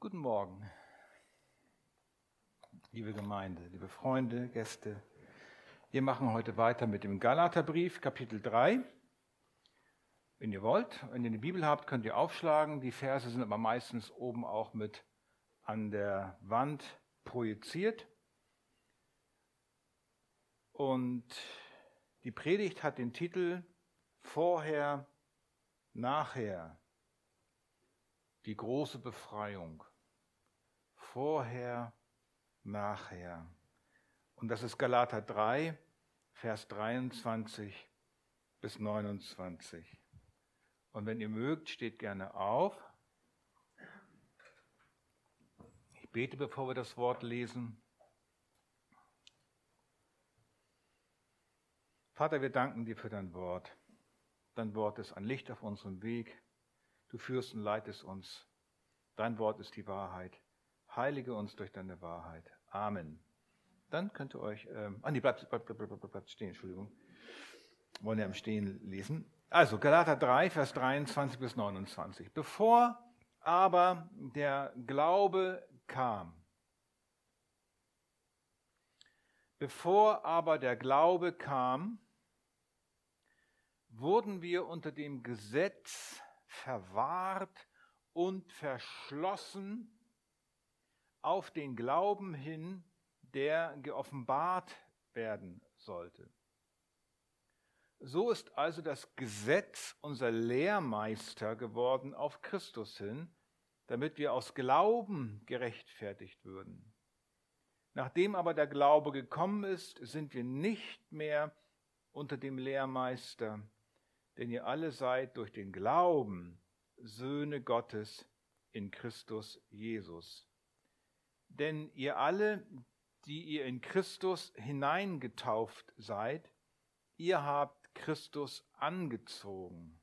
Guten Morgen, liebe Gemeinde, liebe Freunde, Gäste. Wir machen heute weiter mit dem Galaterbrief, Kapitel 3. Wenn ihr wollt, wenn ihr eine Bibel habt, könnt ihr aufschlagen. Die Verse sind aber meistens oben auch mit an der Wand projiziert. Und die Predigt hat den Titel Vorher, nachher. Die große Befreiung vorher, nachher. Und das ist Galater 3, Vers 23 bis 29. Und wenn ihr mögt, steht gerne auf. Ich bete, bevor wir das Wort lesen. Vater, wir danken dir für dein Wort. Dein Wort ist ein Licht auf unserem Weg. Du führst und leitest uns. Dein Wort ist die Wahrheit. Heilige uns durch deine Wahrheit. Amen. Dann könnt ihr euch, ähm, ah nee, bleibt, bleibt, bleibt, bleibt, stehen, Entschuldigung. Wollen ja im Stehen lesen. Also Galater 3, Vers 23 bis 29. Bevor aber der Glaube kam, bevor aber der Glaube kam, wurden wir unter dem Gesetz verwahrt und verschlossen auf den Glauben hin, der geoffenbart werden sollte. So ist also das Gesetz unser Lehrmeister geworden auf Christus hin, damit wir aus Glauben gerechtfertigt würden. Nachdem aber der Glaube gekommen ist, sind wir nicht mehr unter dem Lehrmeister, denn ihr alle seid durch den Glauben Söhne Gottes in Christus Jesus. Denn ihr alle, die ihr in Christus hineingetauft seid, ihr habt Christus angezogen.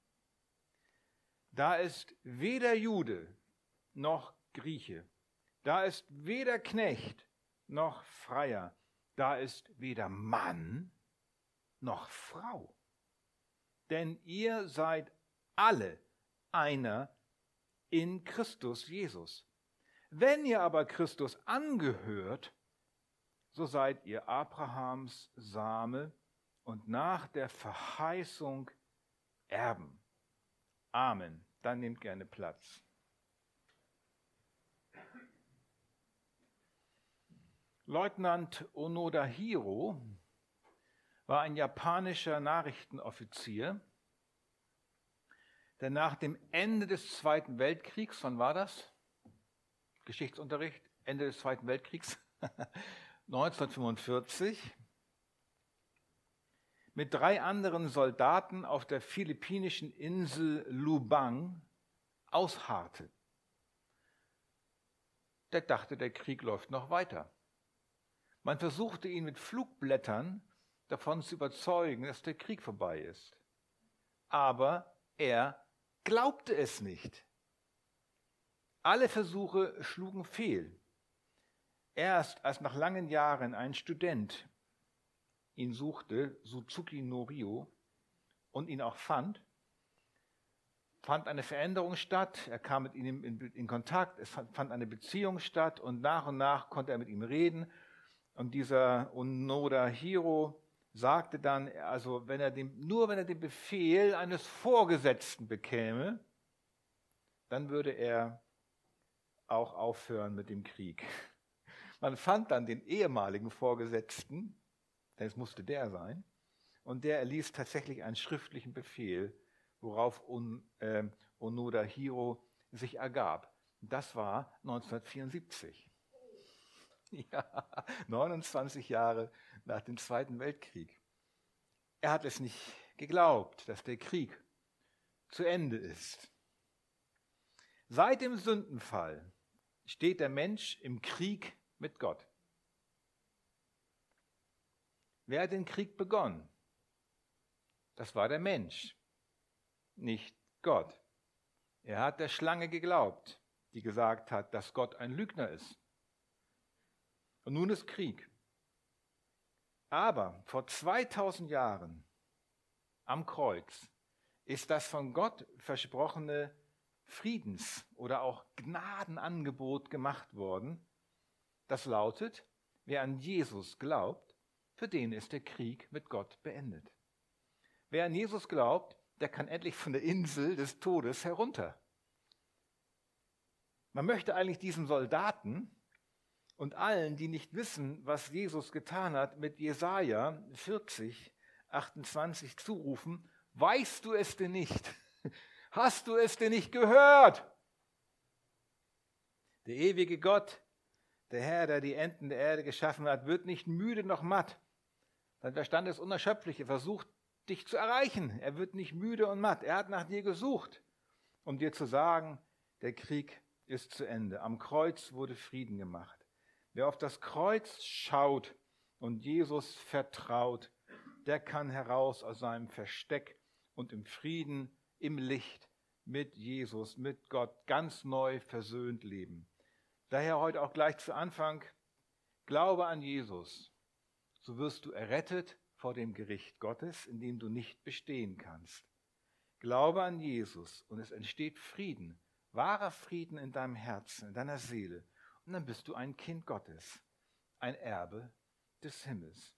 Da ist weder Jude noch Grieche, da ist weder Knecht noch Freier, da ist weder Mann noch Frau. Denn ihr seid alle einer in Christus Jesus. Wenn ihr aber Christus angehört, so seid ihr Abrahams Same und nach der Verheißung Erben. Amen. Dann nehmt gerne Platz. Leutnant Onoda Hiro war ein japanischer Nachrichtenoffizier, der nach dem Ende des Zweiten Weltkriegs, wann war das? Geschichtsunterricht, Ende des Zweiten Weltkriegs, 1945, mit drei anderen Soldaten auf der philippinischen Insel Lubang ausharrte. Der dachte, der Krieg läuft noch weiter. Man versuchte ihn mit Flugblättern davon zu überzeugen, dass der Krieg vorbei ist. Aber er glaubte es nicht. Alle Versuche schlugen fehl. Erst als nach langen Jahren ein Student ihn suchte, Suzuki Norio, und ihn auch fand, fand eine Veränderung statt, er kam mit ihm in, in, Kontakt, es fand eine Beziehung statt und nach und nach konnte er mit ihm reden. Und dieser Onoda Hiro sagte dann, also wenn er den, nur wenn er den Befehl eines Vorgesetzten bekäme, dann würde er auch aufhören mit dem Krieg. Man fand dann den ehemaligen Vorgesetzten, denn es musste der sein, und der erließ tatsächlich einen schriftlichen Befehl, worauf Un, äh, Onoda Hiro sich ergab. Das war 1974. Ja, 29 Jahre nach dem Zweiten Weltkrieg. Er hat es nicht geglaubt, dass der Krieg zu Ende ist. Seit dem Sündenfall steht der Mensch im Krieg mit Gott. Wer hat den Krieg begonnen? Das war der Mensch, nicht Gott. Er hat der Schlange geglaubt, die gesagt hat, dass Gott ein Lügner ist. Und nun ist Krieg. Aber vor 2000 Jahren am Kreuz ist das von Gott versprochene Friedens- oder auch Gnadenangebot gemacht worden. Das lautet, wer an Jesus glaubt, für den ist der Krieg mit Gott beendet. Wer an Jesus glaubt, der kann endlich von der Insel des Todes herunter. Man möchte eigentlich diesen Soldaten und allen, die nicht wissen, was Jesus getan hat, mit Jesaja 40, 28 zurufen: Weißt du es denn nicht? Hast du es denn nicht gehört? Der ewige Gott, der Herr, der die Enden der Erde geschaffen hat, wird nicht müde noch matt. Sein Verstand ist unerschöpflich. Er versucht, dich zu erreichen. Er wird nicht müde und matt. Er hat nach dir gesucht, um dir zu sagen, der Krieg ist zu Ende. Am Kreuz wurde Frieden gemacht. Wer auf das Kreuz schaut und Jesus vertraut, der kann heraus aus seinem Versteck und im Frieden, im Licht mit Jesus, mit Gott ganz neu versöhnt leben. Daher heute auch gleich zu Anfang, glaube an Jesus, so wirst du errettet vor dem Gericht Gottes, in dem du nicht bestehen kannst. Glaube an Jesus und es entsteht Frieden wahrer Frieden in deinem Herzen, in deiner Seele. Und dann bist du ein Kind Gottes, ein Erbe des Himmels.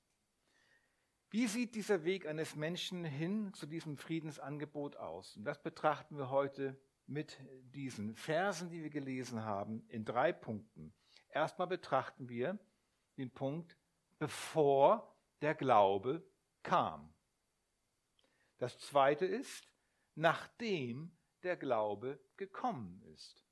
Wie sieht dieser Weg eines Menschen hin zu diesem Friedensangebot aus? Und das betrachten wir heute mit diesen Versen, die wir gelesen haben, in drei Punkten. Erstmal betrachten wir den Punkt, bevor der Glaube kam. Das zweite ist, nachdem der Glaube gekommen ist.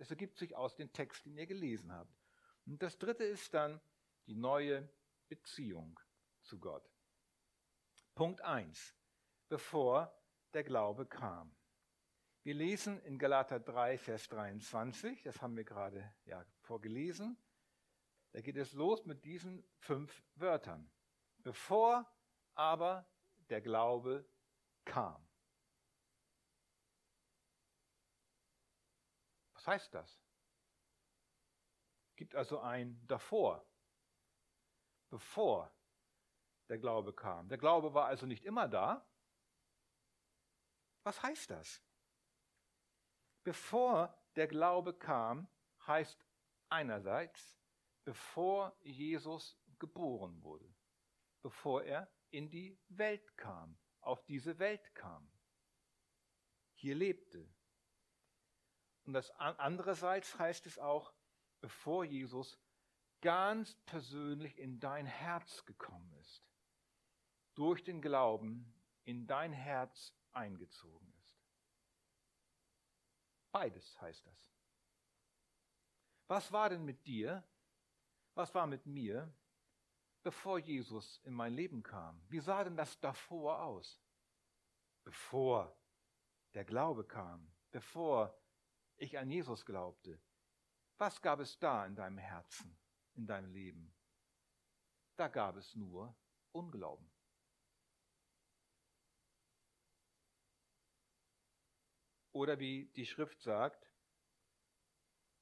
Das ergibt sich aus den Texten, die ihr gelesen habt. Und das dritte ist dann die neue Beziehung zu Gott. Punkt 1. Bevor der Glaube kam. Wir lesen in Galater 3, Vers 23, das haben wir gerade ja, vorgelesen. Da geht es los mit diesen fünf Wörtern. Bevor aber der Glaube kam. Was heißt das? Es gibt also ein davor, bevor der Glaube kam. Der Glaube war also nicht immer da. Was heißt das? Bevor der Glaube kam, heißt einerseits, bevor Jesus geboren wurde, bevor er in die Welt kam, auf diese Welt kam, hier lebte, und das andererseits heißt es auch, bevor Jesus ganz persönlich in dein Herz gekommen ist, durch den Glauben in dein Herz eingezogen ist. Beides heißt das. Was war denn mit dir? Was war mit mir, bevor Jesus in mein Leben kam? Wie sah denn das davor aus? Bevor der Glaube kam, bevor ich an Jesus glaubte, was gab es da in deinem Herzen, in deinem Leben? Da gab es nur Unglauben. Oder wie die Schrift sagt,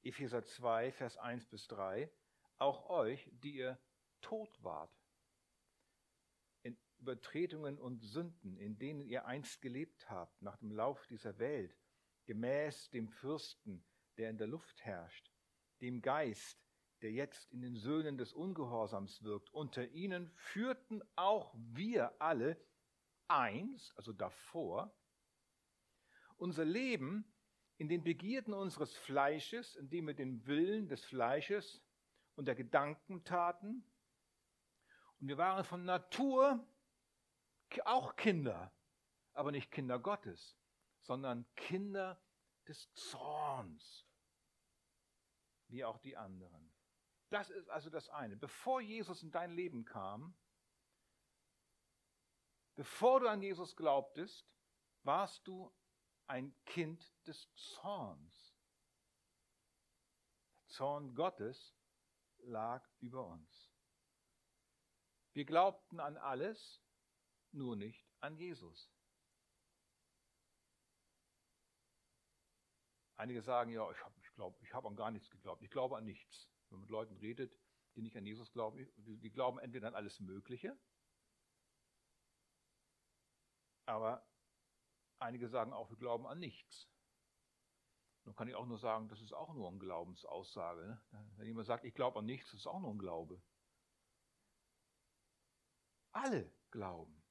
Epheser 2, Vers 1 bis 3, auch euch, die ihr tot wart, in Übertretungen und Sünden, in denen ihr einst gelebt habt, nach dem Lauf dieser Welt, gemäß dem Fürsten, der in der Luft herrscht, dem Geist, der jetzt in den Söhnen des Ungehorsams wirkt. Unter ihnen führten auch wir alle eins, also davor, unser Leben in den Begierden unseres Fleisches, indem wir den Willen des Fleisches und der Gedanken taten. Und wir waren von Natur auch Kinder, aber nicht Kinder Gottes sondern Kinder des Zorns, wie auch die anderen. Das ist also das eine. Bevor Jesus in dein Leben kam, bevor du an Jesus glaubtest, warst du ein Kind des Zorns. Der Zorn Gottes lag über uns. Wir glaubten an alles, nur nicht an Jesus. Einige sagen, ja, ich habe ich ich hab an gar nichts geglaubt. Ich glaube an nichts. Wenn man mit Leuten redet, die nicht an Jesus glauben, die, die glauben entweder an alles Mögliche, aber einige sagen auch, wir glauben an nichts. Dann kann ich auch nur sagen, das ist auch nur eine Glaubensaussage. Ne? Wenn jemand sagt, ich glaube an nichts, das ist auch nur ein Glaube. Alle glauben.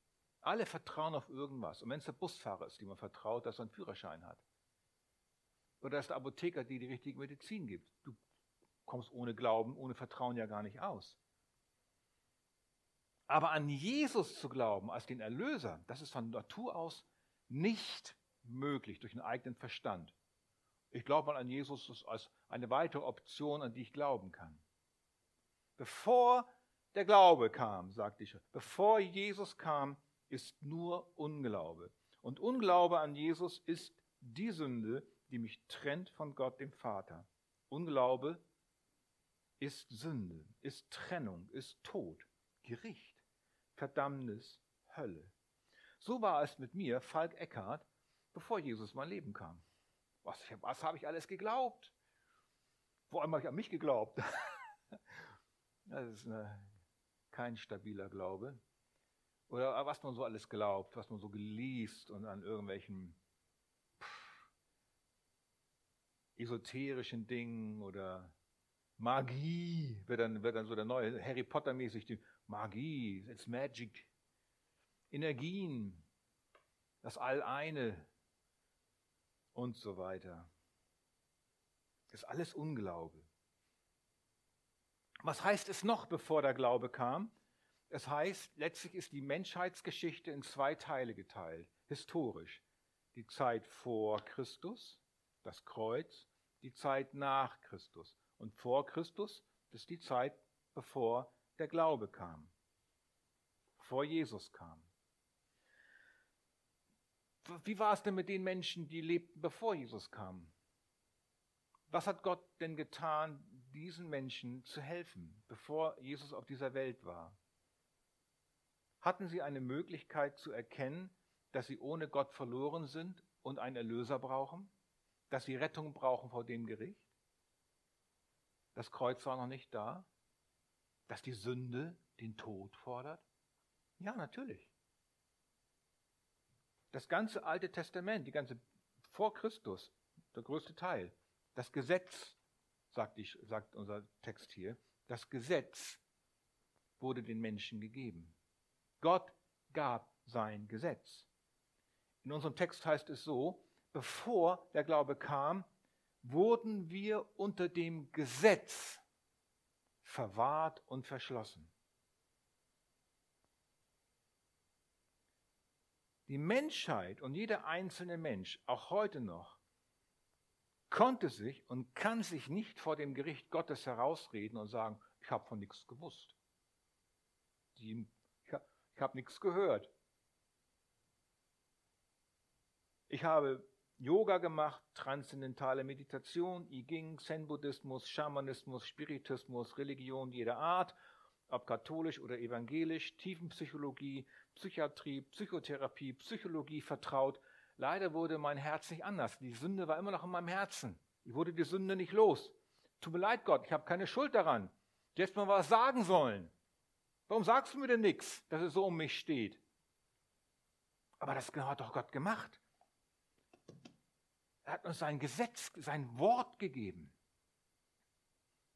Alle vertrauen auf irgendwas. Und wenn es der Busfahrer ist, dem man vertraut, dass er einen Führerschein hat. Oder dass der Apotheker dir die richtige Medizin gibt. Du kommst ohne Glauben, ohne Vertrauen ja gar nicht aus. Aber an Jesus zu glauben als den Erlöser, das ist von Natur aus nicht möglich durch einen eigenen Verstand. Ich glaube mal an Jesus als eine weitere Option, an die ich glauben kann. Bevor der Glaube kam, sagte ich, bevor Jesus kam, ist nur Unglaube. Und Unglaube an Jesus ist die Sünde, die mich trennt von Gott, dem Vater. Unglaube ist Sünde, ist Trennung, ist Tod, Gericht, Verdammnis, Hölle. So war es mit mir, Falk Eckhardt, bevor Jesus mein Leben kam. Was, was habe ich alles geglaubt? Vor allem habe ich an mich geglaubt. Das ist eine, kein stabiler Glaube. Oder was man so alles glaubt, was man so geliest und an irgendwelchen pff, esoterischen Dingen oder Magie wird dann, wird dann so der neue Harry Potter mäßig die Magie, it's Magic, Energien, das All-Eine und so weiter. Das ist alles Unglaube. Was heißt es noch, bevor der Glaube kam? Es heißt, letztlich ist die Menschheitsgeschichte in zwei Teile geteilt, historisch. Die Zeit vor Christus, das Kreuz, die Zeit nach Christus. Und vor Christus, das ist die Zeit, bevor der Glaube kam, vor Jesus kam. Wie war es denn mit den Menschen, die lebten, bevor Jesus kam? Was hat Gott denn getan, diesen Menschen zu helfen, bevor Jesus auf dieser Welt war? Hatten sie eine Möglichkeit zu erkennen, dass sie ohne Gott verloren sind und einen Erlöser brauchen? Dass sie Rettung brauchen vor dem Gericht? Das Kreuz war noch nicht da? Dass die Sünde den Tod fordert? Ja, natürlich. Das ganze Alte Testament, die ganze vor Christus, der größte Teil, das Gesetz, sagt, ich, sagt unser Text hier, das Gesetz wurde den Menschen gegeben. Gott gab sein Gesetz. In unserem Text heißt es so, bevor der Glaube kam, wurden wir unter dem Gesetz verwahrt und verschlossen. Die Menschheit und jeder einzelne Mensch, auch heute noch, konnte sich und kann sich nicht vor dem Gericht Gottes herausreden und sagen, ich habe von nichts gewusst. Ich habe nichts gehört. Ich habe Yoga gemacht, transzendentale Meditation, I Ging, Zen-Buddhismus, Schamanismus, Spiritismus, Religion jeder Art, ob katholisch oder evangelisch, Tiefenpsychologie, Psychiatrie, Psychotherapie, Psychologie vertraut. Leider wurde mein Herz nicht anders. Die Sünde war immer noch in meinem Herzen. Ich wurde die Sünde nicht los. Tut mir leid, Gott, ich habe keine Schuld daran. Du hättest mal was sagen sollen. Warum sagst du mir denn nichts, dass es so um mich steht? Aber das hat doch Gott gemacht. Er hat uns sein Gesetz, sein Wort gegeben.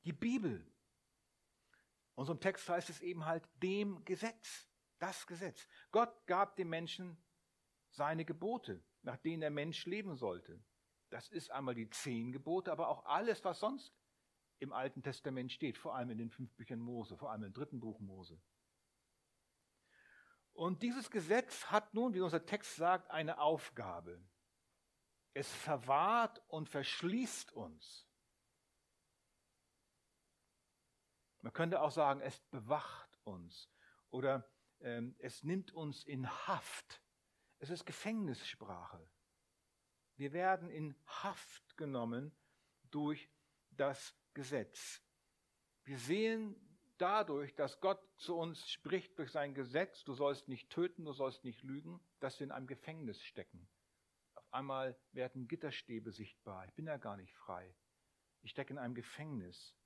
Die Bibel. Unserem Text heißt es eben halt dem Gesetz, das Gesetz. Gott gab dem Menschen seine Gebote, nach denen der Mensch leben sollte. Das ist einmal die zehn Gebote, aber auch alles, was sonst im Alten Testament steht, vor allem in den fünf Büchern Mose, vor allem im dritten Buch Mose. Und dieses Gesetz hat nun, wie unser Text sagt, eine Aufgabe. Es verwahrt und verschließt uns. Man könnte auch sagen, es bewacht uns oder ähm, es nimmt uns in Haft. Es ist Gefängnissprache. Wir werden in Haft genommen durch das Gesetz. Wir sehen dadurch, dass Gott zu uns spricht durch sein Gesetz, du sollst nicht töten, du sollst nicht lügen, dass wir in einem Gefängnis stecken. Einmal werden Gitterstäbe sichtbar. Ich bin ja gar nicht frei. Ich stecke in einem Gefängnis.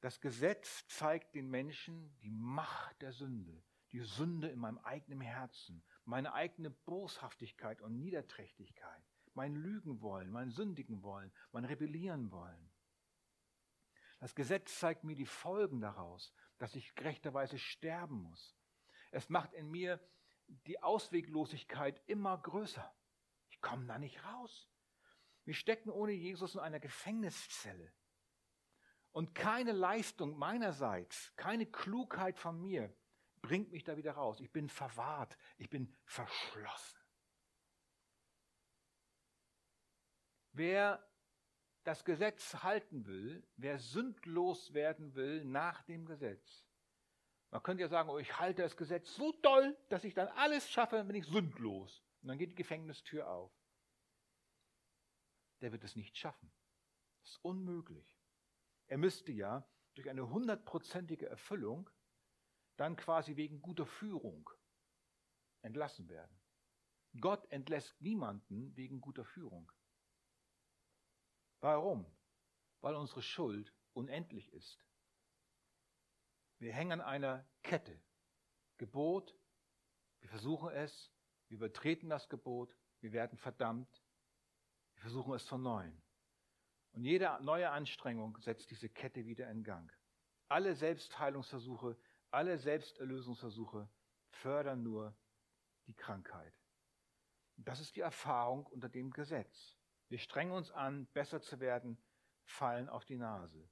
Das Gesetz zeigt den Menschen die Macht der Sünde, die Sünde in meinem eigenen Herzen, meine eigene Boshaftigkeit und Niederträchtigkeit mein Lügen wollen, mein Sündigen wollen, mein Rebellieren wollen. Das Gesetz zeigt mir die Folgen daraus, dass ich gerechterweise sterben muss. Es macht in mir die Ausweglosigkeit immer größer. Ich komme da nicht raus. Wir stecken ohne Jesus in einer Gefängniszelle. Und keine Leistung meinerseits, keine Klugheit von mir bringt mich da wieder raus. Ich bin verwahrt, ich bin verschlossen. Wer das Gesetz halten will, wer sündlos werden will nach dem Gesetz, man könnte ja sagen, oh, ich halte das Gesetz so doll, dass ich dann alles schaffe, dann bin ich sündlos. Und dann geht die Gefängnistür auf. Der wird es nicht schaffen. Das ist unmöglich. Er müsste ja durch eine hundertprozentige Erfüllung dann quasi wegen guter Führung entlassen werden. Gott entlässt niemanden wegen guter Führung. Warum? Weil unsere Schuld unendlich ist. Wir hängen an einer Kette. Gebot, wir versuchen es, wir übertreten das Gebot, wir werden verdammt, wir versuchen es von neuem. Und jede neue Anstrengung setzt diese Kette wieder in Gang. Alle Selbstheilungsversuche, alle Selbsterlösungsversuche fördern nur die Krankheit. Das ist die Erfahrung unter dem Gesetz. Wir strengen uns an, besser zu werden, fallen auf die Nase.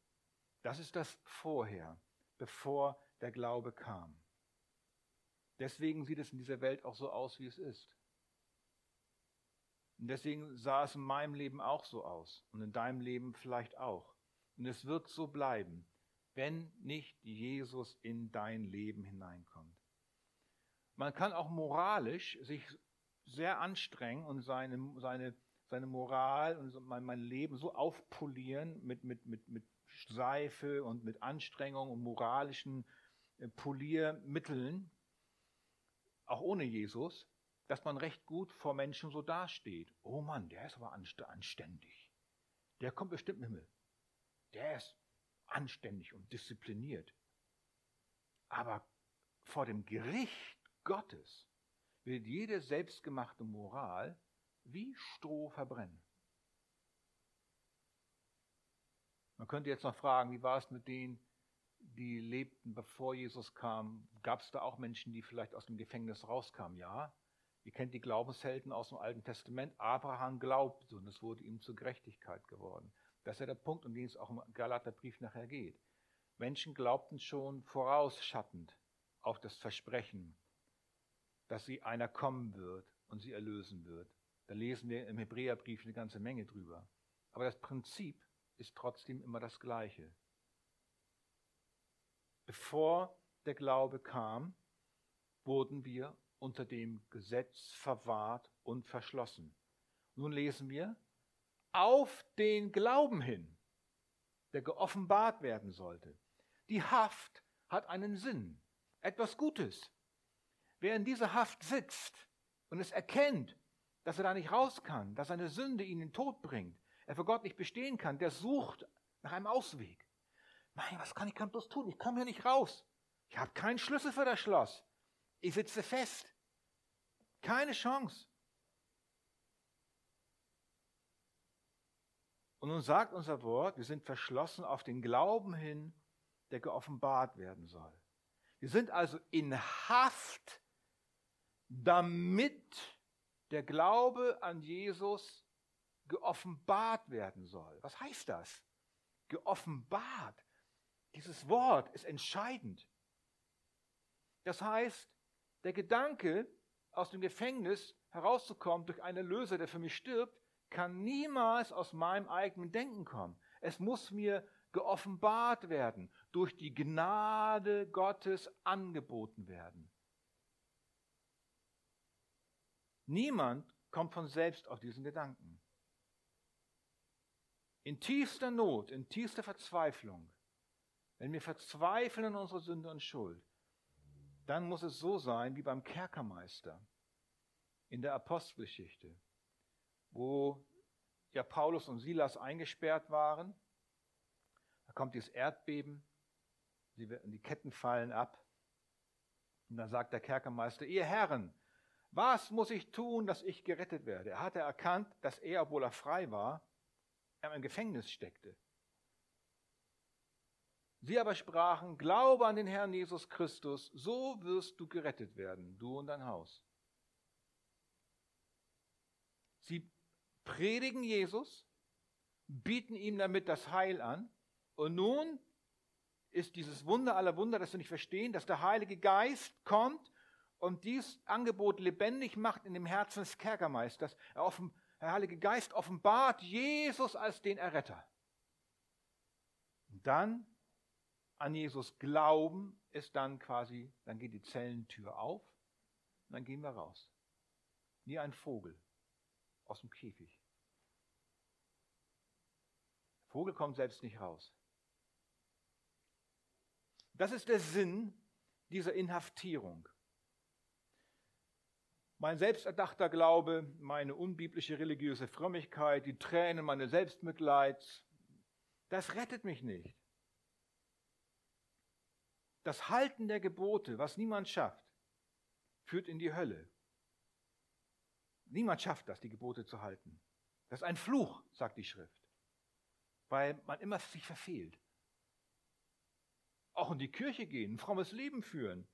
Das ist das Vorher bevor der Glaube kam. Deswegen sieht es in dieser Welt auch so aus, wie es ist. Und deswegen sah es in meinem Leben auch so aus und in deinem Leben vielleicht auch. Und es wird so bleiben, wenn nicht Jesus in dein Leben hineinkommt. Man kann auch moralisch sich sehr anstrengen und seine, seine, seine Moral und mein, mein Leben so aufpolieren mit, mit, mit, mit Seife und mit Anstrengung und moralischen äh, Poliermitteln, auch ohne Jesus, dass man recht gut vor Menschen so dasteht. Oh Mann, der ist aber anständig. Der kommt bestimmt im Himmel. Der ist anständig und diszipliniert. Aber vor dem Gericht Gottes wird jede selbstgemachte Moral wie Stroh verbrennen. Man könnte jetzt noch fragen, wie war es mit denen, die lebten, bevor Jesus kam? Gab es da auch Menschen, die vielleicht aus dem Gefängnis rauskamen? Ja. Ihr kennt die Glaubenshelden aus dem Alten Testament. Abraham glaubte und es wurde ihm zur Gerechtigkeit geworden. Das ist ja der Punkt, um den es auch im Galaterbrief nachher geht. Menschen glaubten schon vorausschattend auf das Versprechen, dass sie einer kommen wird und sie erlösen wird. Da lesen wir im Hebräerbrief eine ganze Menge drüber. Aber das Prinzip ist trotzdem immer das Gleiche. Bevor der Glaube kam, wurden wir unter dem Gesetz verwahrt und verschlossen. Nun lesen wir, auf den Glauben hin, der geoffenbart werden sollte. Die Haft hat einen Sinn, etwas Gutes. Wer in dieser Haft sitzt und es erkennt, dass er da nicht raus kann, dass seine Sünde ihn in den Tod bringt, er für Gott nicht bestehen kann, der sucht nach einem Ausweg. Nein, was kann ich kann bloß tun? Ich komme hier nicht raus. Ich habe keinen Schlüssel für das Schloss. Ich sitze fest. Keine Chance. Und nun sagt unser Wort, wir sind verschlossen auf den Glauben hin, der geoffenbart werden soll. Wir sind also in Haft, damit der Glaube an Jesus geoffenbart werden soll. Was heißt das? Geoffenbart. Dieses Wort ist entscheidend. Das heißt, der Gedanke, aus dem Gefängnis herauszukommen durch einen Erlöser, der für mich stirbt, kann niemals aus meinem eigenen Denken kommen. Es muss mir geoffenbart werden, durch die Gnade Gottes angeboten werden. Niemand kommt von selbst auf diesen Gedanken in tiefster Not, in tiefster Verzweiflung, wenn wir verzweifeln in unsere Sünde und Schuld, dann muss es so sein wie beim Kerkermeister in der Apostelgeschichte, wo ja Paulus und Silas eingesperrt waren. Da kommt dieses Erdbeben, die Ketten fallen ab. Und dann sagt der Kerkermeister, ihr Herren, Was muss ich tun, dass ich gerettet werde? Er hatte erkannt, dass er, obwohl er frei war, er im Gefängnis steckte. Sie aber sprachen, glaube an den Herrn Jesus Christus, so wirst du gerettet werden, du und dein Haus. Sie predigen Jesus, bieten ihm damit das Heil an und nun ist dieses Wunder aller Wunder, das wir nicht verstehen, dass der Heilige Geist kommt und dieses Angebot lebendig macht in dem Herzen des Kerkermeisters. Der Heilige Geist offenbart Jesus als den Erretter. Und dann an Jesus glauben ist dann quasi, dann geht die Zellentür auf und dann gehen wir raus. Wie ein Vogel aus dem Käfig. Der Vogel kommt selbst nicht raus. Das ist der Sinn dieser Inhaftierung. Mein selbsterdachter Glaube, meine unbiblische religiöse Frömmigkeit, die Tränen meine Selbstmitleids, das rettet mich nicht. Das Halten der Gebote, was niemand schafft, führt in die Hölle. Niemand schafft das, die Gebote zu halten. Das ist ein Fluch, sagt die Schrift, weil man immer sich verfehlt. Auch in die Kirche gehen, ein frommes Leben führen,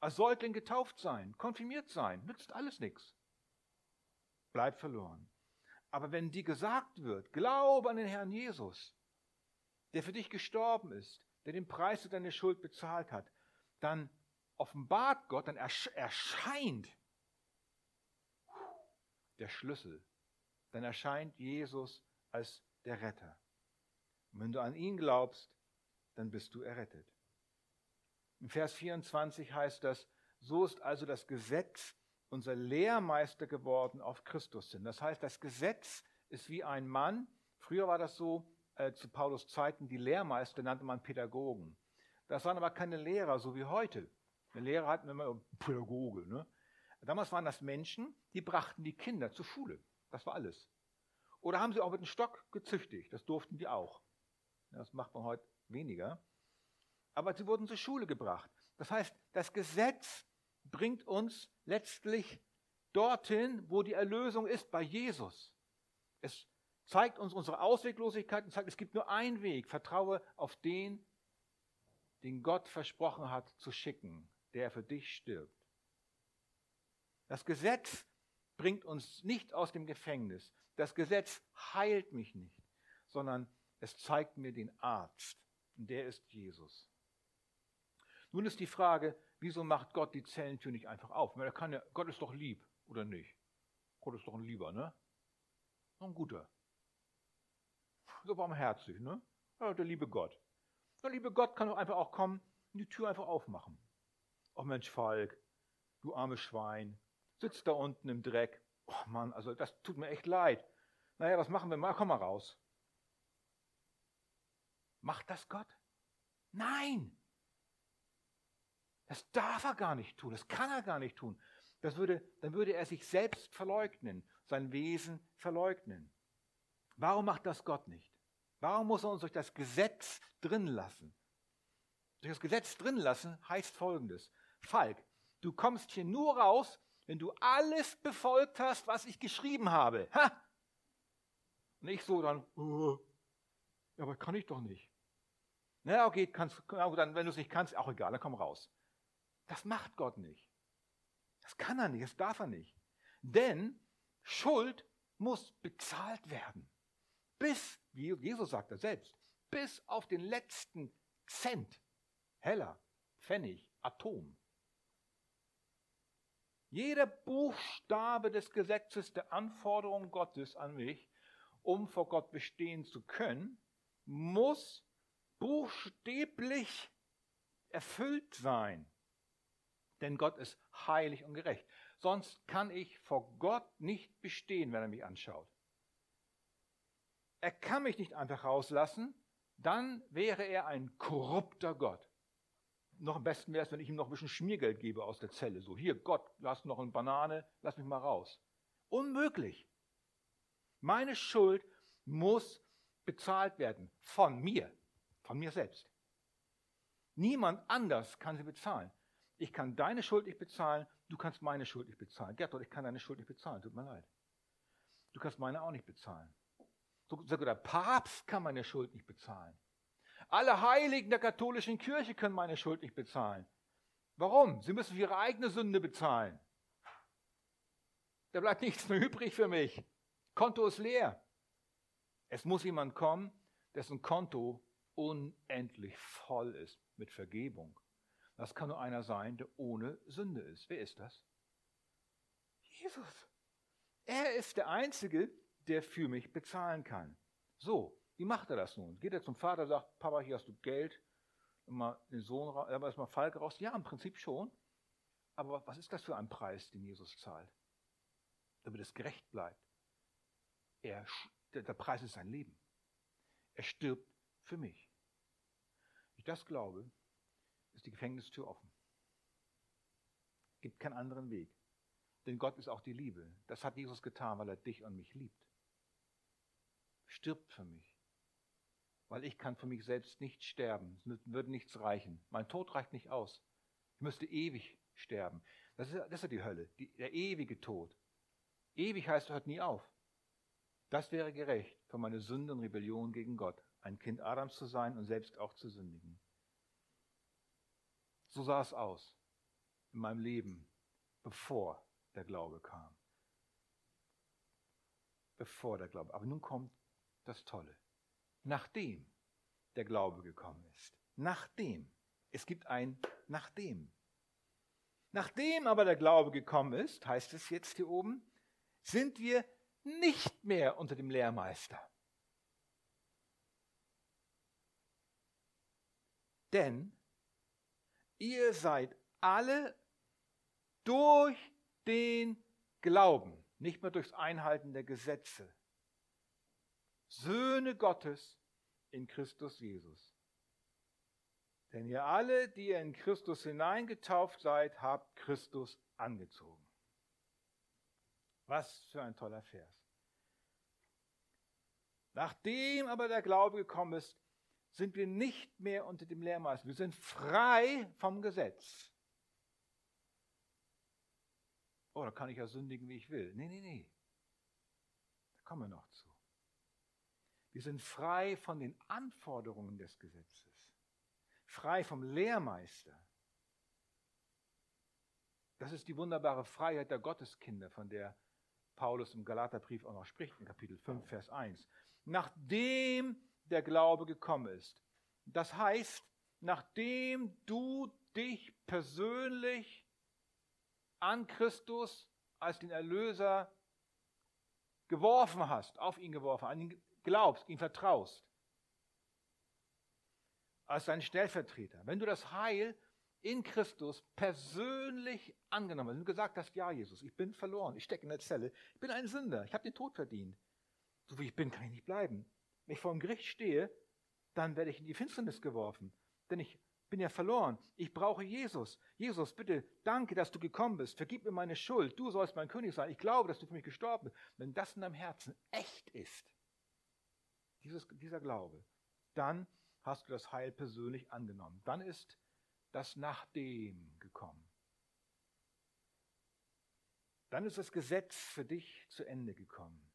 als Säugling getauft sein, konfirmiert sein, nützt alles nichts. Bleibt verloren. Aber wenn dir gesagt wird, glaube an den Herrn Jesus, der für dich gestorben ist, der den Preis für deine Schuld bezahlt hat, dann offenbart Gott, dann erscheint der Schlüssel. Dann erscheint Jesus als der Retter. Und wenn du an ihn glaubst, dann bist du errettet. Im Vers 24 heißt das, so ist also das Gesetz unser Lehrmeister geworden auf Christus hin. Das heißt, das Gesetz ist wie ein Mann. Früher war das so, äh, zu Paulus Zeiten, die Lehrmeister nannte man Pädagogen. Das waren aber keine Lehrer, so wie heute. Eine Lehrer hatten immer Pädagoge. Ne? Damals waren das Menschen, die brachten die Kinder zur Schule. Das war alles. Oder haben sie auch mit einem Stock gezüchtigt. Das durften die auch. Das macht man heute weniger. Aber sie wurden zur Schule gebracht. Das heißt, das Gesetz bringt uns letztlich dorthin, wo die Erlösung ist, bei Jesus. Es zeigt uns unsere Ausweglosigkeit und sagt, es gibt nur einen Weg. Vertraue auf den, den Gott versprochen hat zu schicken, der für dich stirbt. Das Gesetz bringt uns nicht aus dem Gefängnis. Das Gesetz heilt mich nicht, sondern es zeigt mir den Arzt. Und der ist Jesus. Nun ist die Frage, wieso macht Gott die Zellentür nicht einfach auf? Kann ja, Gott ist doch lieb, oder nicht? Gott ist doch ein Lieber, ne? Ein guter so barmherzig, ne? Ja, der liebe Gott. Der liebe Gott kann doch einfach auch kommen und die Tür einfach aufmachen. Oh Mensch, Falk, du armes Schwein, sitzt da unten im Dreck. Oh Mann, also das tut mir echt leid. Naja, was machen wir mal? Komm mal raus. Macht das Gott? Nein! Das darf er gar nicht tun, das kann er gar nicht tun. Das würde, dann würde er sich selbst verleugnen, sein Wesen verleugnen. Warum macht das Gott nicht? Warum muss er uns durch das Gesetz drin lassen? Durch das Gesetz drin lassen heißt folgendes. Falk, du kommst hier nur raus, wenn du alles befolgt hast, was ich geschrieben habe. Ha! Nicht so dann, oh, aber kann ich doch nicht. Na okay, kannst, dann, wenn du es nicht kannst, auch egal, dann komm raus. Das macht Gott nicht. Das kann er nicht, das darf er nicht. Denn Schuld muss bezahlt werden. Bis, wie Jesus sagt er selbst, bis auf den letzten Cent, Heller, Pfennig, Atom. Jeder Buchstabe des Gesetzes der Anforderung Gottes an mich, um vor Gott bestehen zu können, muss buchstäblich erfüllt sein. Denn Gott ist heilig und gerecht. Sonst kann ich vor Gott nicht bestehen, wenn er mich anschaut er kann mich nicht einfach rauslassen, dann wäre er ein korrupter Gott. Noch am besten wäre es, wenn ich ihm noch ein bisschen Schmiergeld gebe aus der Zelle. So, hier, Gott, lass noch eine Banane, lass mich mal raus. Unmöglich. Meine Schuld muss bezahlt werden von mir, von mir selbst. Niemand anders kann sie bezahlen. Ich kann deine Schuld nicht bezahlen, Du kannst meine Schuld nicht bezahlen. Gertrud, ich kann deine Schuld nicht bezahlen, tut mir leid. Du kannst meine auch nicht bezahlen. Sogar der Papst kann meine Schuld nicht bezahlen. Alle Heiligen der katholischen Kirche können meine Schuld nicht bezahlen. Warum? Sie müssen für ihre eigene Sünde bezahlen. Da bleibt nichts mehr übrig für mich. Konto ist leer. Es muss jemand kommen, dessen Konto unendlich voll ist mit Vergebung. Das kann nur einer sein, der ohne Sünde ist. Wer ist das? Jesus. Er ist der Einzige, der für mich bezahlen kann. So, wie macht er das nun? Geht er zum Vater und sagt, Papa, hier hast du Geld, mal den Sohn, aber erstmal Falk raus? Ja, im Prinzip schon. Aber was ist das für ein Preis, den Jesus zahlt? Damit es gerecht bleibt. Er, der Preis ist sein Leben. Er stirbt für mich. Ich das glaube, ist die Gefängnistür offen. Gibt keinen anderen Weg. Denn Gott ist auch die Liebe. Das hat Jesus getan, weil er dich und mich liebt. Stirbt für mich. Weil ich kann für mich selbst nicht sterben. Es würde nichts reichen. Mein Tod reicht nicht aus. Ich müsste ewig sterben. Das ist, das ist die Hölle, die, der ewige Tod. Ewig heißt, hört nie auf. Das wäre gerecht für meine Sünde und Rebellion gegen Gott, ein Kind Adams zu sein und selbst auch zu sündigen. So sah es aus in meinem Leben, bevor der Glaube kam. Bevor der Glaube. Aber nun kommt das Tolle. Nachdem der Glaube gekommen ist. Nachdem. Es gibt ein Nachdem. Nachdem aber der Glaube gekommen ist, heißt es jetzt hier oben, sind wir nicht mehr unter dem Lehrmeister. Denn ihr seid alle durch den Glauben, nicht mehr durchs Einhalten der Gesetze, Söhne Gottes in Christus Jesus. Denn ihr alle, die ihr in Christus hineingetauft seid, habt Christus angezogen. Was für ein toller Vers. Nachdem aber der Glaube gekommen ist, sind wir nicht mehr unter dem Lehrmeister. Wir sind frei vom Gesetz. Oh, da kann ich ja sündigen, wie ich will. Nee, nee, nee. Da kommen wir noch zu. Wir sind frei von den Anforderungen des Gesetzes. Frei vom Lehrmeister. Das ist die wunderbare Freiheit der Gotteskinder, von der Paulus im Galaterbrief auch noch spricht, in Kapitel 5, Vers 1. Nachdem der Glaube gekommen ist. Das heißt, nachdem du dich persönlich an Christus als den Erlöser geworfen hast, auf ihn geworfen, an ihn glaubst, ihm vertraust, als dein Stellvertreter, wenn du das Heil in Christus persönlich angenommen hast, wenn du gesagt hast, ja Jesus, ich bin verloren, ich stecke in der Zelle, ich bin ein Sünder, ich habe den Tod verdient. So wie ich bin, kann ich nicht bleiben. Wenn ich vor dem Gericht stehe, dann werde ich in die Finsternis geworfen. Denn ich bin ja verloren. Ich brauche Jesus. Jesus, bitte, danke, dass du gekommen bist. Vergib mir meine Schuld. Du sollst mein König sein. Ich glaube, dass du für mich gestorben bist. Wenn das in deinem Herzen echt ist, dieses, dieser Glaube, dann hast du das Heil persönlich angenommen. Dann ist das Nachdem gekommen. Dann ist das Gesetz für dich zu Ende gekommen.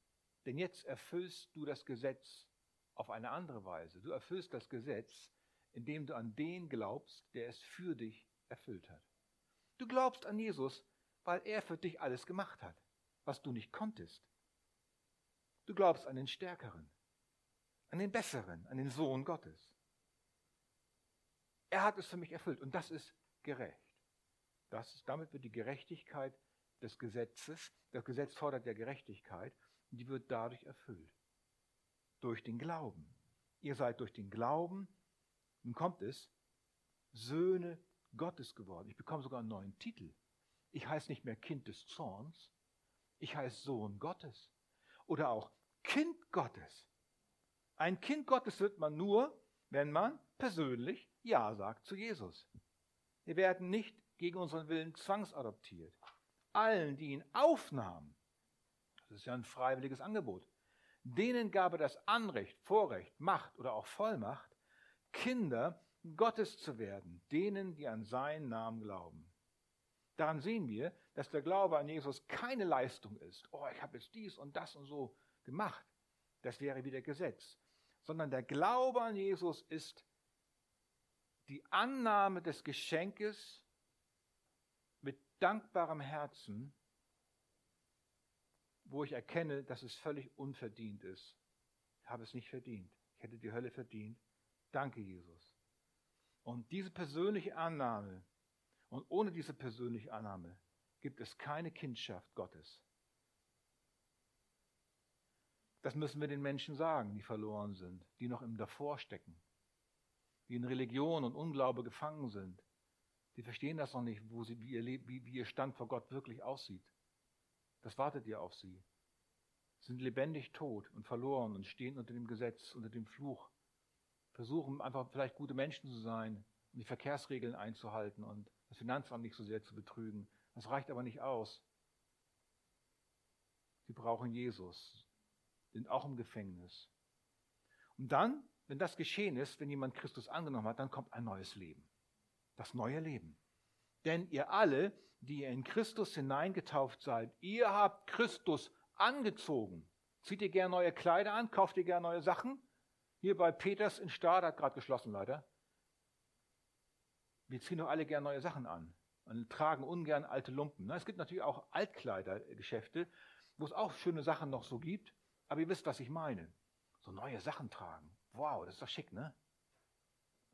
Denn jetzt erfüllst du das Gesetz auf eine andere Weise. Du erfüllst das Gesetz, indem du an den glaubst, der es für dich erfüllt hat. Du glaubst an Jesus, weil er für dich alles gemacht hat, was du nicht konntest. Du glaubst an den Stärkeren, an den Besseren, an den Sohn Gottes. Er hat es für mich erfüllt und das ist gerecht. Das ist, damit wird die Gerechtigkeit des Gesetzes, das Gesetz fordert der Gerechtigkeit, und die wird dadurch erfüllt durch den Glauben. Ihr seid durch den Glauben, nun kommt es, Söhne Gottes geworden. Ich bekomme sogar einen neuen Titel. Ich heiße nicht mehr Kind des Zorns, ich heiße Sohn Gottes oder auch Kind Gottes. Ein Kind Gottes wird man nur, wenn man persönlich Ja sagt zu Jesus. Wir werden nicht gegen unseren Willen zwangsadoptiert. Allen, die ihn aufnahmen, das ist ja ein freiwilliges Angebot, denen gab er das Anrecht, Vorrecht, Macht oder auch Vollmacht, Kinder Gottes zu werden, denen, die an seinen Namen glauben. Daran sehen wir, dass der Glaube an Jesus keine Leistung ist. Oh, ich habe jetzt dies und das und so gemacht. Das wäre wieder Gesetz. Sondern der Glaube an Jesus ist die Annahme des Geschenkes mit dankbarem Herzen, wo ich erkenne, dass es völlig unverdient ist. Ich habe es nicht verdient. Ich hätte die Hölle verdient. Danke, Jesus. Und diese persönliche Annahme, und ohne diese persönliche Annahme gibt es keine Kindschaft Gottes. Das müssen wir den Menschen sagen, die verloren sind, die noch im Davor stecken, die in Religion und Unglaube gefangen sind. Die verstehen das noch nicht, wo sie, wie, ihr, wie, wie ihr Stand vor Gott wirklich aussieht. Das wartet ihr auf sie. Sie sind lebendig tot und verloren und stehen unter dem Gesetz, unter dem Fluch. Versuchen einfach vielleicht gute Menschen zu sein und die Verkehrsregeln einzuhalten und das Finanzamt nicht so sehr zu betrügen. Das reicht aber nicht aus. Sie brauchen Jesus, sind auch im Gefängnis. Und dann, wenn das geschehen ist, wenn jemand Christus angenommen hat, dann kommt ein neues Leben. Das neue Leben. Denn ihr alle, die ihr in Christus hineingetauft seid, ihr habt Christus angezogen. Zieht ihr gern neue Kleider an? Kauft ihr gern neue Sachen? Hier bei Peters in Stade hat gerade geschlossen leider. Wir ziehen doch alle gern neue Sachen an und tragen ungern alte Lumpen. Es gibt natürlich auch Altkleidergeschäfte, wo es auch schöne Sachen noch so gibt. Aber ihr wisst, was ich meine. So neue Sachen tragen. Wow, das ist doch schick, ne?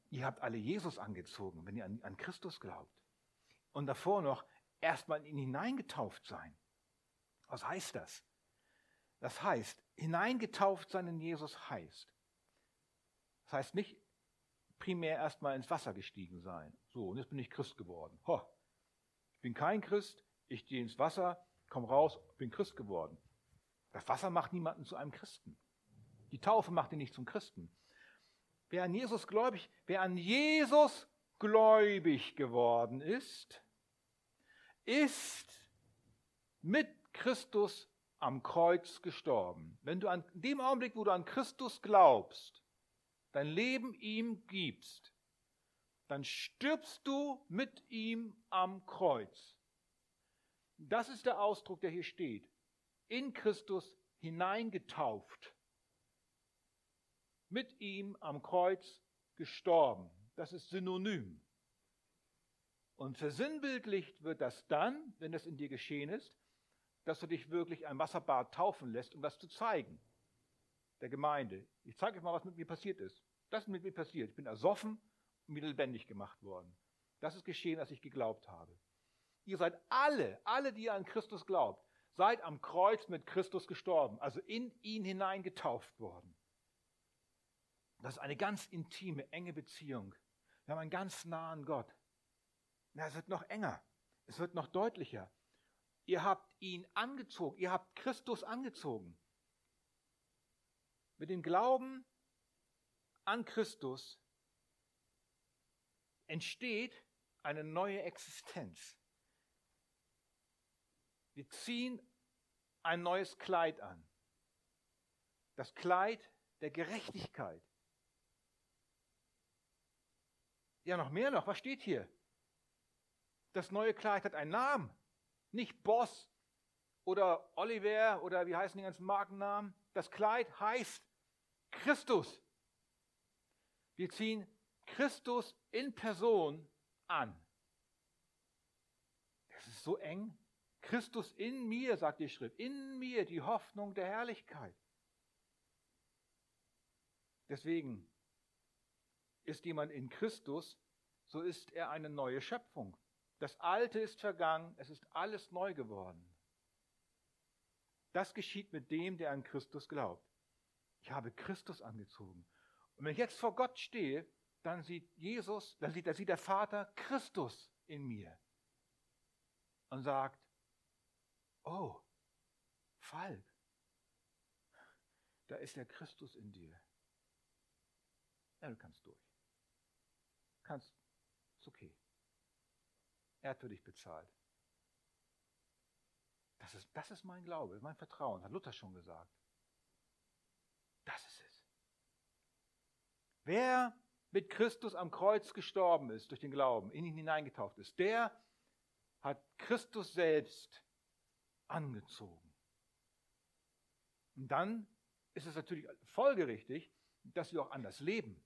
Ihr habt alle Jesus angezogen, wenn ihr an, an Christus glaubt. Und davor noch erstmal in ihn hineingetauft sein. Was heißt das? Das heißt, hineingetauft sein in Jesus heißt. Das heißt nicht primär erstmal ins Wasser gestiegen sein. So, und jetzt bin ich Christ geworden. Ho, ich bin kein Christ, ich gehe ins Wasser, komme raus, bin Christ geworden. Das Wasser macht niemanden zu einem Christen. Die Taufe macht ihn nicht zum Christen. Wer an Jesus gläubig, wer an Jesus gläubig geworden ist, ist mit Christus am Kreuz gestorben. Wenn du an dem Augenblick, wo du an Christus glaubst, dein Leben ihm gibst, dann stirbst du mit ihm am Kreuz. Das ist der Ausdruck, der hier steht. In Christus hineingetauft, mit ihm am Kreuz gestorben. Das ist synonym. Und versinnbildlicht wird das dann, wenn das in dir geschehen ist, dass du dich wirklich ein Wasserbad taufen lässt, um das zu zeigen der Gemeinde. Ich zeige euch mal, was mit mir passiert ist. Das ist mit mir passiert. Ich bin ersoffen und wieder lebendig gemacht worden. Das ist geschehen, als ich geglaubt habe. Ihr seid alle, alle, die ihr an Christus glaubt, seid am Kreuz mit Christus gestorben, also in ihn hinein getauft worden. Das ist eine ganz intime, enge Beziehung. Wir haben einen ganz nahen Gott. Na, es wird noch enger. Es wird noch deutlicher. Ihr habt ihn angezogen. Ihr habt Christus angezogen. Mit dem Glauben an Christus entsteht eine neue Existenz. Wir ziehen ein neues Kleid an. Das Kleid der Gerechtigkeit. Ja, noch mehr noch. Was steht hier? Das neue Kleid hat einen Namen. Nicht Boss oder Oliver oder wie heißen die ganzen Markennamen. Das Kleid heißt Christus. Wir ziehen Christus in Person an. Das ist so eng. Christus in mir, sagt die Schrift, in mir die Hoffnung der Herrlichkeit. Deswegen ist jemand in Christus, so ist er eine neue Schöpfung. Das Alte ist vergangen, es ist alles neu geworden. Das geschieht mit dem, der an Christus glaubt. Ich habe Christus angezogen. Und wenn ich jetzt vor Gott stehe, dann sieht Jesus, dann sieht, dann sieht der Vater Christus in mir und sagt, oh, Falk, da ist der Christus in dir. Ja, du kannst durch. Kannst, ist okay. Er hat für dich bezahlt. Das ist, das ist mein Glaube, mein Vertrauen, hat Luther schon gesagt. Das ist es. Wer mit Christus am Kreuz gestorben ist durch den Glauben, in ihn hineingetaucht ist, der hat Christus selbst angezogen. Und dann ist es natürlich folgerichtig, dass wir auch anders leben.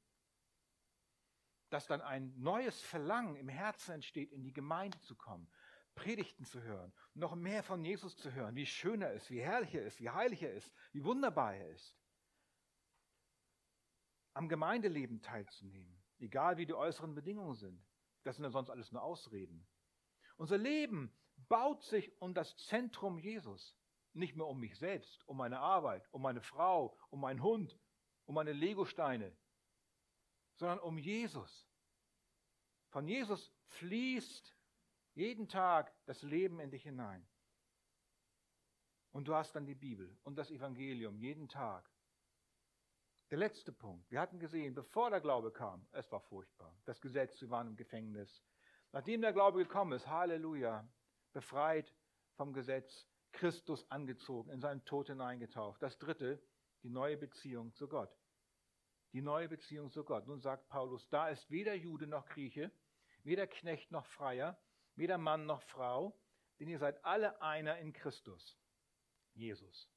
Dass dann ein neues Verlangen im Herzen entsteht, in die Gemeinde zu kommen, Predigten zu hören, noch mehr von Jesus zu hören, wie schön er ist, wie herrlich er ist, wie heilig er ist, wie wunderbar er ist. Am Gemeindeleben teilzunehmen, egal wie die äußeren Bedingungen sind. Das sind ja sonst alles nur Ausreden. Unser Leben baut sich um das Zentrum Jesus, nicht mehr um mich selbst, um meine Arbeit, um meine Frau, um meinen Hund, um meine Legosteine, sondern um Jesus. Von Jesus fließt jeden Tag das Leben in dich hinein. Und du hast dann die Bibel und das Evangelium jeden Tag. Der letzte Punkt. Wir hatten gesehen, bevor der Glaube kam, es war furchtbar. Das Gesetz, wir waren im Gefängnis. Nachdem der Glaube gekommen ist, Halleluja, befreit vom Gesetz, Christus angezogen, in seinen Tod hineingetaucht. Das dritte, die neue Beziehung zu Gott. Die neue Beziehung zu Gott. Nun sagt Paulus, da ist weder Jude noch Grieche, weder Knecht noch Freier, weder Mann noch Frau, denn ihr seid alle einer in Christus, Jesus.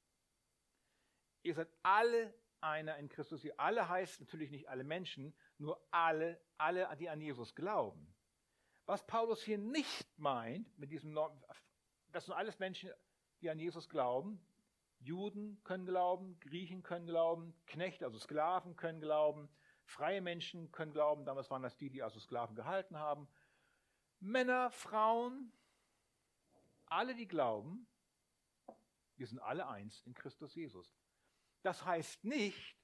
Ihr seid alle einer in Christus. Ihr alle heißt natürlich nicht alle Menschen, nur alle, alle, die an Jesus glauben. Was Paulus hier nicht meint, mit diesem, das sind alles Menschen, die an Jesus glauben. Juden können glauben, Griechen können glauben, Knechte, also Sklaven können glauben, freie Menschen können glauben. Damals waren das die, die also Sklaven gehalten haben. Männer, Frauen, alle, die glauben, wir sind alle eins in Christus Jesus. Das heißt nicht,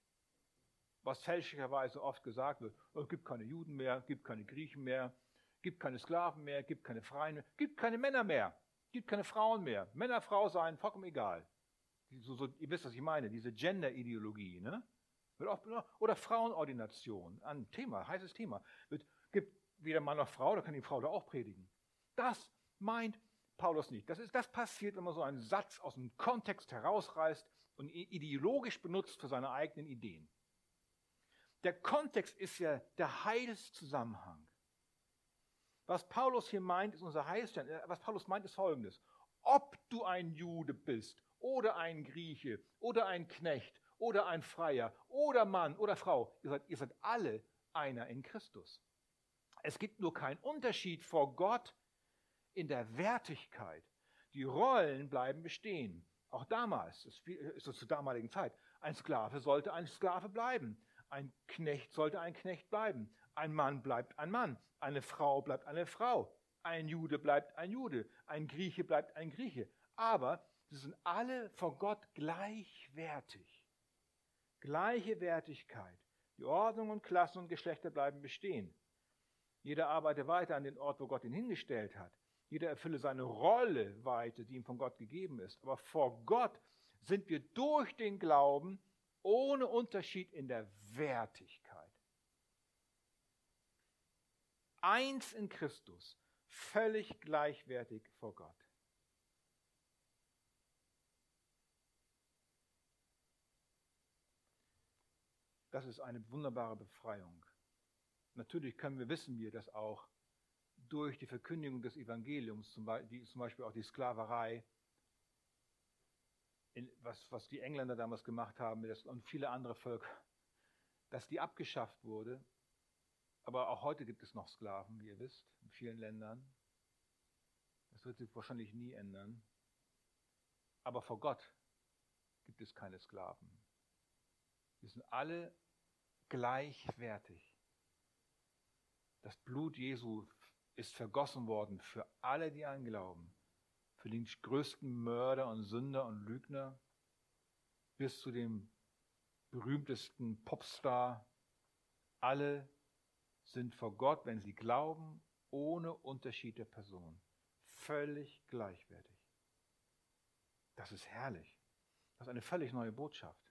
was fälschlicherweise oft gesagt wird, oh, es gibt keine Juden mehr, es gibt keine Griechen mehr, es gibt keine Sklaven mehr, es gibt keine Freien mehr, es gibt keine Männer mehr, es gibt keine Frauen mehr. Männer, Frau sein, vollkommen egal. So, so, ihr wisst, was ich meine, diese Gender-Ideologie, ne? Oder Frauenordination, ein Thema, heißes Thema. Es gibt weder Mann noch Frau, da kann die Frau da auch predigen. Das meint Paulus nicht. Das, ist, das passiert, wenn man so einen Satz aus dem Kontext herausreißt und ideologisch benutzt für seine eigenen Ideen. Der Kontext ist ja der Heilszusammenhang. Was Paulus hier meint, ist unser Heilsstand. Äh, was Paulus meint, ist folgendes. Ob du ein Jude bist oder ein Grieche oder ein Knecht oder ein Freier oder Mann oder Frau, ihr seid, ihr seid alle einer in Christus. Es gibt nur keinen Unterschied vor Gott in der Wertigkeit. Die Rollen bleiben bestehen. Auch damals, ist es zur damaligen Zeit, ein Sklave sollte ein Sklave bleiben. Ein Knecht sollte ein Knecht bleiben. Ein Mann bleibt ein Mann. Eine Frau bleibt eine Frau. Ein Jude bleibt ein Jude. Ein Grieche bleibt ein Grieche. Aber sie sind alle vor Gott gleichwertig. Gleiche Wertigkeit. Die Ordnung und Klassen und Geschlechter bleiben bestehen. Jeder arbeite weiter an den Ort, wo Gott ihn hingestellt hat. Jeder erfülle seine Rolle weiter, die ihm von Gott gegeben ist. Aber vor Gott sind wir durch den Glauben ohne Unterschied in der Wertigkeit. Eins in Christus, völlig gleichwertig vor Gott. Das ist eine wunderbare Befreiung. Natürlich können wir, wissen wir das auch durch die Verkündigung des Evangeliums, zum Beispiel auch die Sklaverei, was, was die Engländer damals gemacht haben und viele andere Völker, dass die abgeschafft wurde. Aber auch heute gibt es noch Sklaven, wie ihr wisst, in vielen Ländern. Das wird sich wahrscheinlich nie ändern. Aber vor Gott gibt es keine Sklaven. Wir sind alle gleichwertig. Das Blut Jesu ist vergossen worden für alle, die an glauben. Für den größten Mörder und Sünder und Lügner bis zu dem berühmtesten Popstar. Alle sind vor Gott, wenn sie glauben, ohne Unterschied der Person. Völlig gleichwertig. Das ist herrlich. Das ist eine völlig neue Botschaft.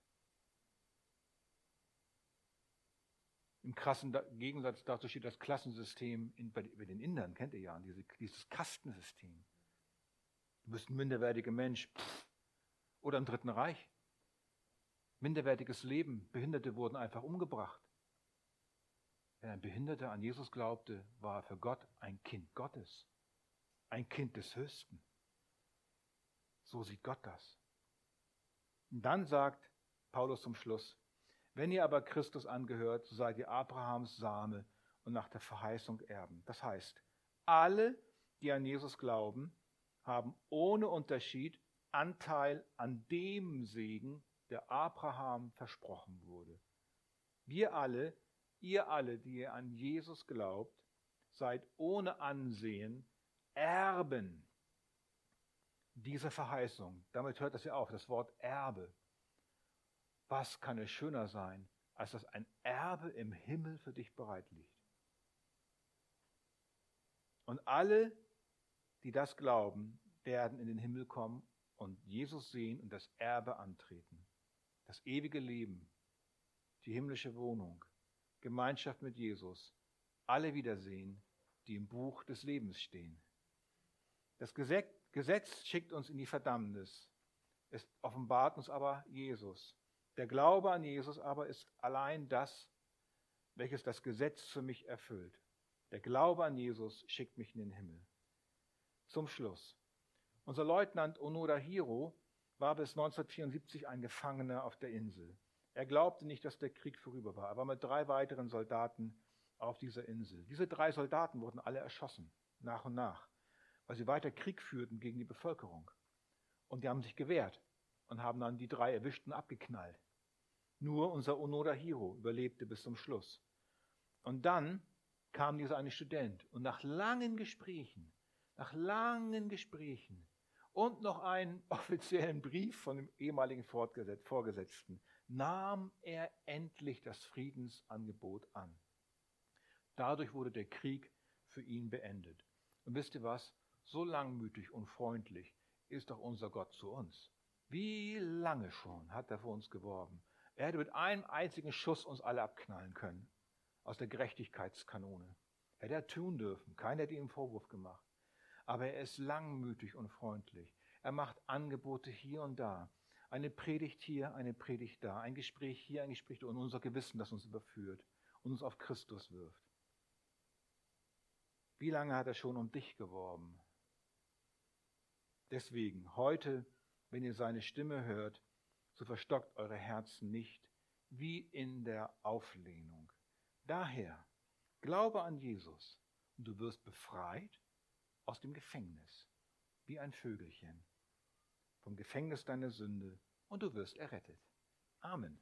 Im krassen Gegensatz dazu steht das Klassensystem in, bei, bei den Indern, kennt ihr ja, diese, dieses Kastensystem. Du bist ein minderwertiger Mensch. Pff. Oder im Dritten Reich. Minderwertiges Leben. Behinderte wurden einfach umgebracht. Wenn ein Behinderter an Jesus glaubte, war er für Gott ein Kind Gottes. ein Kind des Höchsten. So sieht Gott das. Und dann sagt Paulus zum Schluss, wenn ihr aber Christus angehört, so seid ihr Abrahams Same und nach der Verheißung Erben. Das heißt, alle, die an Jesus glauben, haben ohne Unterschied Anteil an dem Segen, der Abraham versprochen wurde. Wir alle, ihr alle, die ihr an Jesus glaubt, seid ohne Ansehen Erben dieser Verheißung. Damit hört das ja auf, das Wort Erbe. Was kann es schöner sein, als dass ein Erbe im Himmel für dich bereit liegt? Und alle, die das glauben, werden in den Himmel kommen und Jesus sehen und das Erbe antreten. Das ewige Leben, die himmlische Wohnung, Gemeinschaft mit Jesus, alle wiedersehen, die im Buch des Lebens stehen. Das Gesetz schickt uns in die Verdammnis. Es offenbart uns aber Jesus. Der Glaube an Jesus aber ist allein das, welches das Gesetz für mich erfüllt. Der Glaube an Jesus schickt mich in den Himmel. Zum Schluss. Unser Leutnant Onoda Hiro war bis 1974 ein Gefangener auf der Insel. Er glaubte nicht, dass der Krieg vorüber war. Er war mit drei weiteren Soldaten auf dieser Insel. Diese drei Soldaten wurden alle erschossen, nach und nach, weil sie weiter Krieg führten gegen die Bevölkerung. Und die haben sich gewehrt und haben dann die drei erwischt und abgeknallt. Nur unser Onoda Hiro überlebte bis zum Schluss. Und dann kam dieser eine Student und nach langen Gesprächen, nach langen Gesprächen und noch einen offiziellen Brief von dem ehemaligen Vorgesetzten nahm er endlich das Friedensangebot an. Dadurch wurde der Krieg für ihn beendet. Und wisst ihr was? So langmütig und freundlich ist doch unser Gott zu uns. Wie lange schon hat er für uns geworben? Er hätte mit einem einzigen Schuss uns alle abknallen können aus der Gerechtigkeitskanone. Hätte er tun dürfen. Keiner hätte ihm Vorwurf gemacht. Aber er ist langmütig und freundlich. Er macht Angebote hier und da. Eine Predigt hier, eine Predigt da. Ein Gespräch hier, ein Gespräch da. Und unser Gewissen, das uns überführt und uns auf Christus wirft. Wie lange hat er schon um dich geworben? Deswegen, heute, wenn ihr seine Stimme hört, so verstockt eure Herzen nicht, wie in der Auflehnung. Daher, glaube an Jesus und du wirst befreit aus dem Gefängnis, wie ein Vögelchen, vom Gefängnis deiner Sünde und du wirst errettet. Amen.